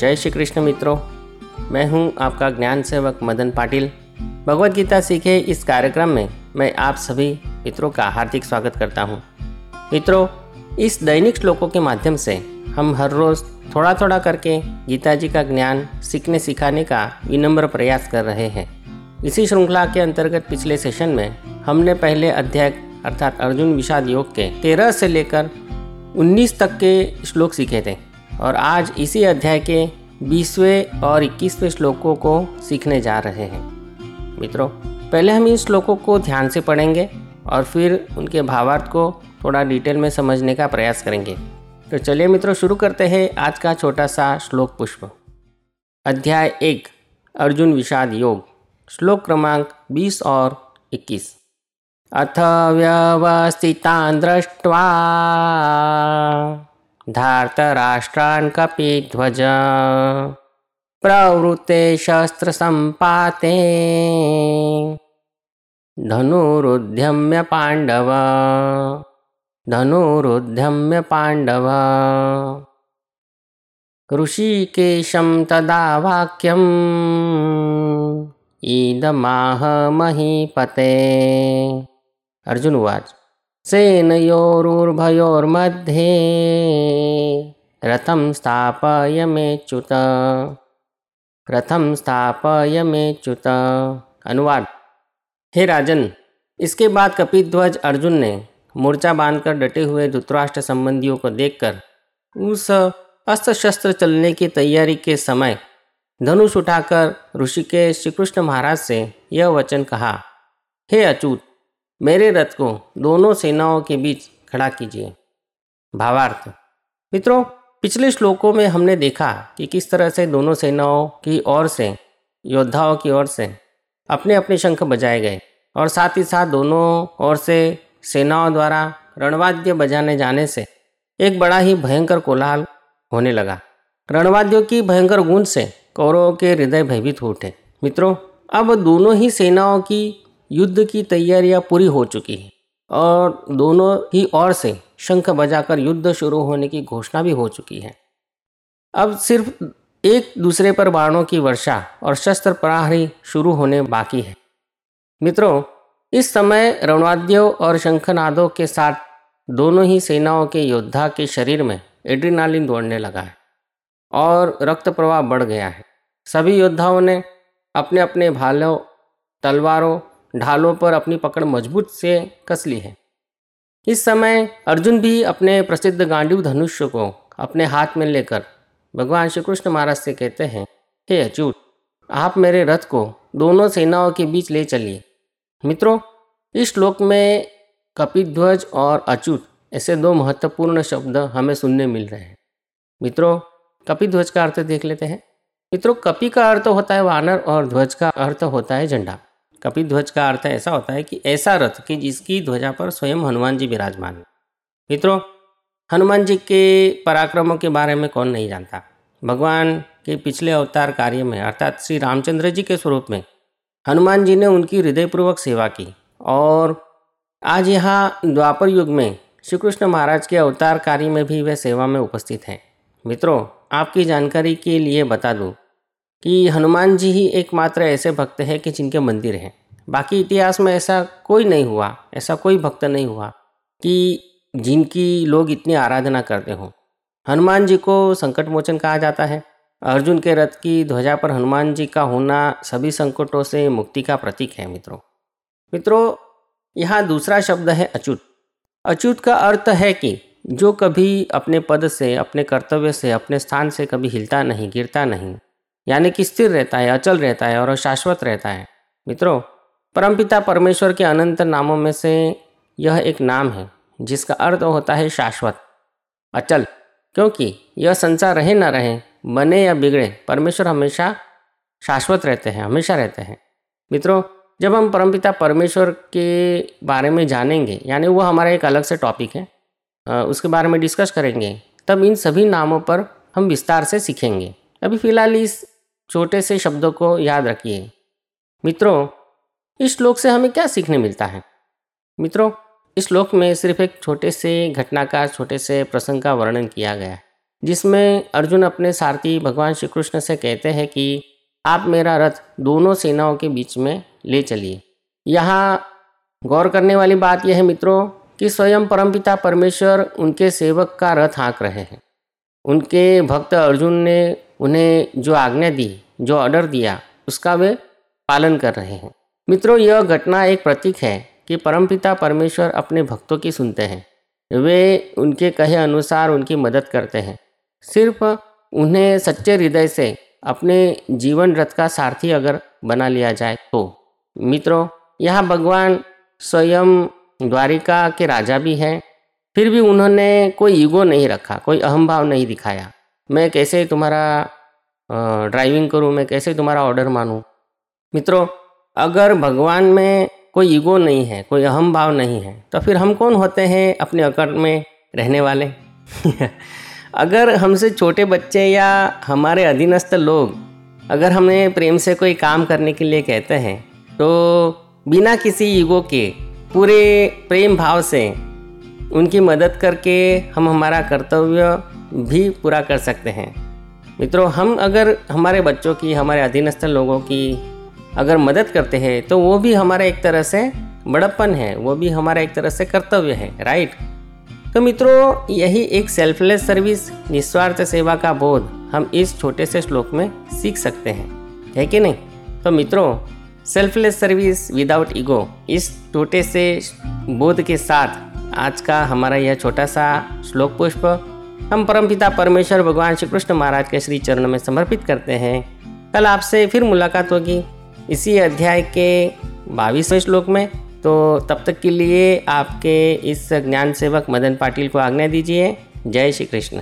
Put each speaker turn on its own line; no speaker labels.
जय श्री कृष्ण मित्रों। मैं हूँ आपका ज्ञान सेवक मदन पाटिल। भगवत गीता सीखे इस कार्यक्रम में मैं आप सभी मित्रों का हार्दिक स्वागत करता हूँ। मित्रों, इस दैनिक श्लोकों के माध्यम से हम हर रोज़ थोड़ा थोड़ा करके गीता जी का ज्ञान सीखने सिखाने का विनम्र प्रयास कर रहे हैं। इसी श्रृंखला के अंतर्गत पिछले सेशन में हमने पहले अध्याय अर्थात अर्जुन विषाद योग के तेरह से लेकर उन्नीस तक के श्लोक सीखे थे। और आज इसी अध्याय के बीसवें और इक्कीसवें श्लोकों को सीखने जा रहे हैं। मित्रों, पहले हम इन श्लोकों को ध्यान से पढ़ेंगे और फिर उनके भावार्थ को थोड़ा डिटेल में समझने का प्रयास करेंगे। तो चलिए मित्रों, शुरू करते हैं आज का छोटा सा श्लोक पुष्प। अध्याय एक, अर्जुन विषाद योग, श्लोक क्रमांक 20 और 21 अथ व्यवस्थितान् दृष्ट्वा धार्तराष्ट्रान् कपिध्वज। प्रवृत्ते शस्त्रसम्पाते। धनुरुद्यम्य पाण्डव। धनुरुद्यम्य पाण्डव। ऋषिकेशं तदा वाक्यम्। ईदमाह महीपते। अर्जुन उवाच। सेनयोरुर्भयोर्मध्ये रथं स्थापय मेच्युत रथम स्थापय मेच्युत अनुवाद। हे राजन, इसके बाद कपिध्वज अर्जुन ने मोर्चा बांधकर डटे हुए धुतराष्ट्र संबंधियों को देखकर उस अस्त्र शस्त्र चलने की तैयारी के समय धनुष उठाकर ऋषिकेश श्री कृष्ण महाराज से यह वचन कहा, हे अचूत मेरे रथ को दोनों सेनाओं के बीच खड़ा कीजिए। भावार्थ, मित्रों, पिछले श्लोकों में हमने देखा कि किस तरह से दोनों सेनाओं की ओर से, योद्धाओं की ओर से अपने अपने शंख बजाए गए और साथ ही साथ दोनों ओर से सेनाओं द्वारा रणवाद्य बजाने जाने से एक बड़ा ही भयंकर कोलाहल होने लगा। रणवाद्यों की भयंकर गूंज से कौरवों के हृदय भयभीत हो उठे। मित्रों, अब दोनों ही सेनाओं की युद्ध की तैयारियाँ पूरी हो चुकी हैं और दोनों ही ओर से शंख बजाकर युद्ध शुरू होने की घोषणा भी हो चुकी है। अब सिर्फ़ एक दूसरे पर बाणों की वर्षा और शस्त्र प्रहारी शुरू होने बाकी है। मित्रों, इस समय रणवाद्यों और शंखनादों के साथ दोनों ही सेनाओं के योद्धा के शरीर में एड्रीनालिन दौड़ने लगा है और रक्त प्रवाह बढ़ गया है। सभी योद्धाओं ने अपने अपने भालों, तलवारों ढालों पर अपनी पकड़ मज़बूत से कस ली है। इस समय अर्जुन भी अपने प्रसिद्ध गांडीव धनुष्य को अपने हाथ में लेकर भगवान श्री कृष्ण महाराज से कहते हैं, हे अच्युत, आप मेरे रथ को दोनों सेनाओं के बीच ले चलिए। मित्रों, इस श्लोक में कपिध्वज और अच्युत ऐसे दो महत्वपूर्ण शब्द हमें सुनने मिल रहे हैं। मित्रों, कपिध्वज का अर्थ देख लेते हैं। मित्रों, कपि का अर्थ होता है वानर और ध्वज का अर्थ होता है झंडा। कपि ध्वज का अर्थ ऐसा होता है कि ऐसा रथ कि जिसकी ध्वजा पर स्वयं हनुमान जी विराजमान मित्रों, हनुमान जी के पराक्रमों के बारे में कौन नहीं जानता? भगवान के पिछले अवतार कार्य में, अर्थात श्री रामचंद्र जी के स्वरूप में, हनुमान जी ने उनकी हृदयपूर्वक सेवा की और आज यहाँ द्वापर युग में श्री कृष्ण महाराज के अवतार कार्य में भी वे सेवा में उपस्थित हैं। मित्रों, आपकी जानकारी के लिए बता दूँ कि हनुमान जी ही एकमात्र ऐसे भक्त हैं कि जिनके मंदिर हैं। बाकी इतिहास में ऐसा कोई नहीं हुआ, ऐसा कोई भक्त नहीं हुआ कि जिनकी लोग इतनी आराधना करते हों। हनुमान जी को संकट मोचन कहा जाता है। अर्जुन के रथ की ध्वजा पर हनुमान जी का होना सभी संकटों से मुक्ति का प्रतीक है, मित्रों। मित्रों, यहाँ दूसरा शब्द है अच्युत। अच्युत का अर्थ है कि जो कभी अपने पद से, अपने कर्तव्य से, अपने स्थान से कभी हिलता नहीं, गिरता नहीं यानी कि स्थिर रहता है, अचल रहता है और शाश्वत रहता है। मित्रों, परमपिता परमेश्वर के अनंत नामों में से यह एक नाम है, जिसका अर्थ होता है शाश्वत। अचल, क्योंकि यह संसार रहे ना रहे, बने या बिगड़े, परमेश्वर हमेशा शाश्वत रहते हैं, हमेशा रहते हैं। मित्रों, जब हम परमपिता परमेश्वर के बारे में जानेंगे, यानी वो हमारा एक अलग से टॉपिक है उसके बारे में डिस्कस करेंगे, तब इन सभी नामों पर हम विस्तार से सीखेंगे। अभी फ़िलहाल इस छोटे से शब्दों को याद रखिए। मित्रों, इस श्लोक से हमें क्या सीखने मिलता है? मित्रों, इस श्लोक में सिर्फ़ एक छोटे से घटना का छोटे से प्रसंग का वर्णन किया गया है, जिसमें अर्जुन अपने सारथी भगवान श्री कृष्ण से कहते हैं कि, आप मेरा रथ दोनों सेनाओं के बीच में ले चलिए। यहाँ गौर करने वाली बात यह है, मित्रों, कि स्वयं परमपिता परमेश्वर उनके सेवक का रथ हाँक रहे हैं। उनके भक्त अर्जुन ने उन्हें जो आज्ञा दी, जो ऑर्डर दिया, उसका वे पालन कर रहे हैं। मित्रों, यह घटना एक प्रतीक है कि परमपिता परमेश्वर अपने भक्तों की सुनते हैं। वे उनके कहे अनुसार उनकी मदद करते हैं। सिर्फ़ उन्हें सच्चे हृदय से अपने जीवन रथ का सारथी अगर बना लिया जाए तो। मित्रों, यहाँ भगवान स्वयं द्वारिका के राजा भी हैं। फिर भी उन्होंने कोई ईगो नहीं रखा, कोई अहम भाव नहीं दिखाया। मैं कैसे तुम्हारा ड्राइविंग करूँ? मैं कैसे तुम्हारा ऑर्डर मानूँ? मित्रों, अगर भगवान में कोई ईगो नहीं है, कोई अहम भाव नहीं है तो फिर हम कौन होते हैं अपने अकड़ में रहने वाले? अगर हमसे छोटे बच्चे या हमारे अधीनस्थ लोग, अगर हमें प्रेम से कोई काम करने के लिए कहते हैं तो बिना किसी ईगो के, पूरे प्रेम भाव से उनकी मदद करके हम हमारा कर्तव्य भी पूरा कर सकते हैं। मित्रों, हम अगर हमारे बच्चों की, हमारे अधीनस्थ लोगों की अगर मदद करते हैं तो वो भी हमारा एक तरह से बड़प्पन है, वो भी हमारा एक तरह से कर्तव्य है राइट तो मित्रों, यही एक सेल्फलेस सर्विस निस्वार्थ सेवा का बोध हम इस छोटे से श्लोक में सीख सकते हैं, है कि नहीं? तो मित्रों सेल्फलेस सर्विस विदाउट ईगो इस छोटे से बोध के साथ आज का हमारा यह छोटा सा श्लोक पुष्प हम परमपिता परमेश्वर भगवान श्री कृष्ण महाराज के श्री चरण में समर्पित करते हैं। कल आपसे फिर मुलाकात होगी। इसी अध्याय के बाईसवें श्लोक में। तो तब तक के लिए आपके इस ज्ञान सेवक मदन पाटिल को आज्ञा दीजिए। जय श्री कृष्ण।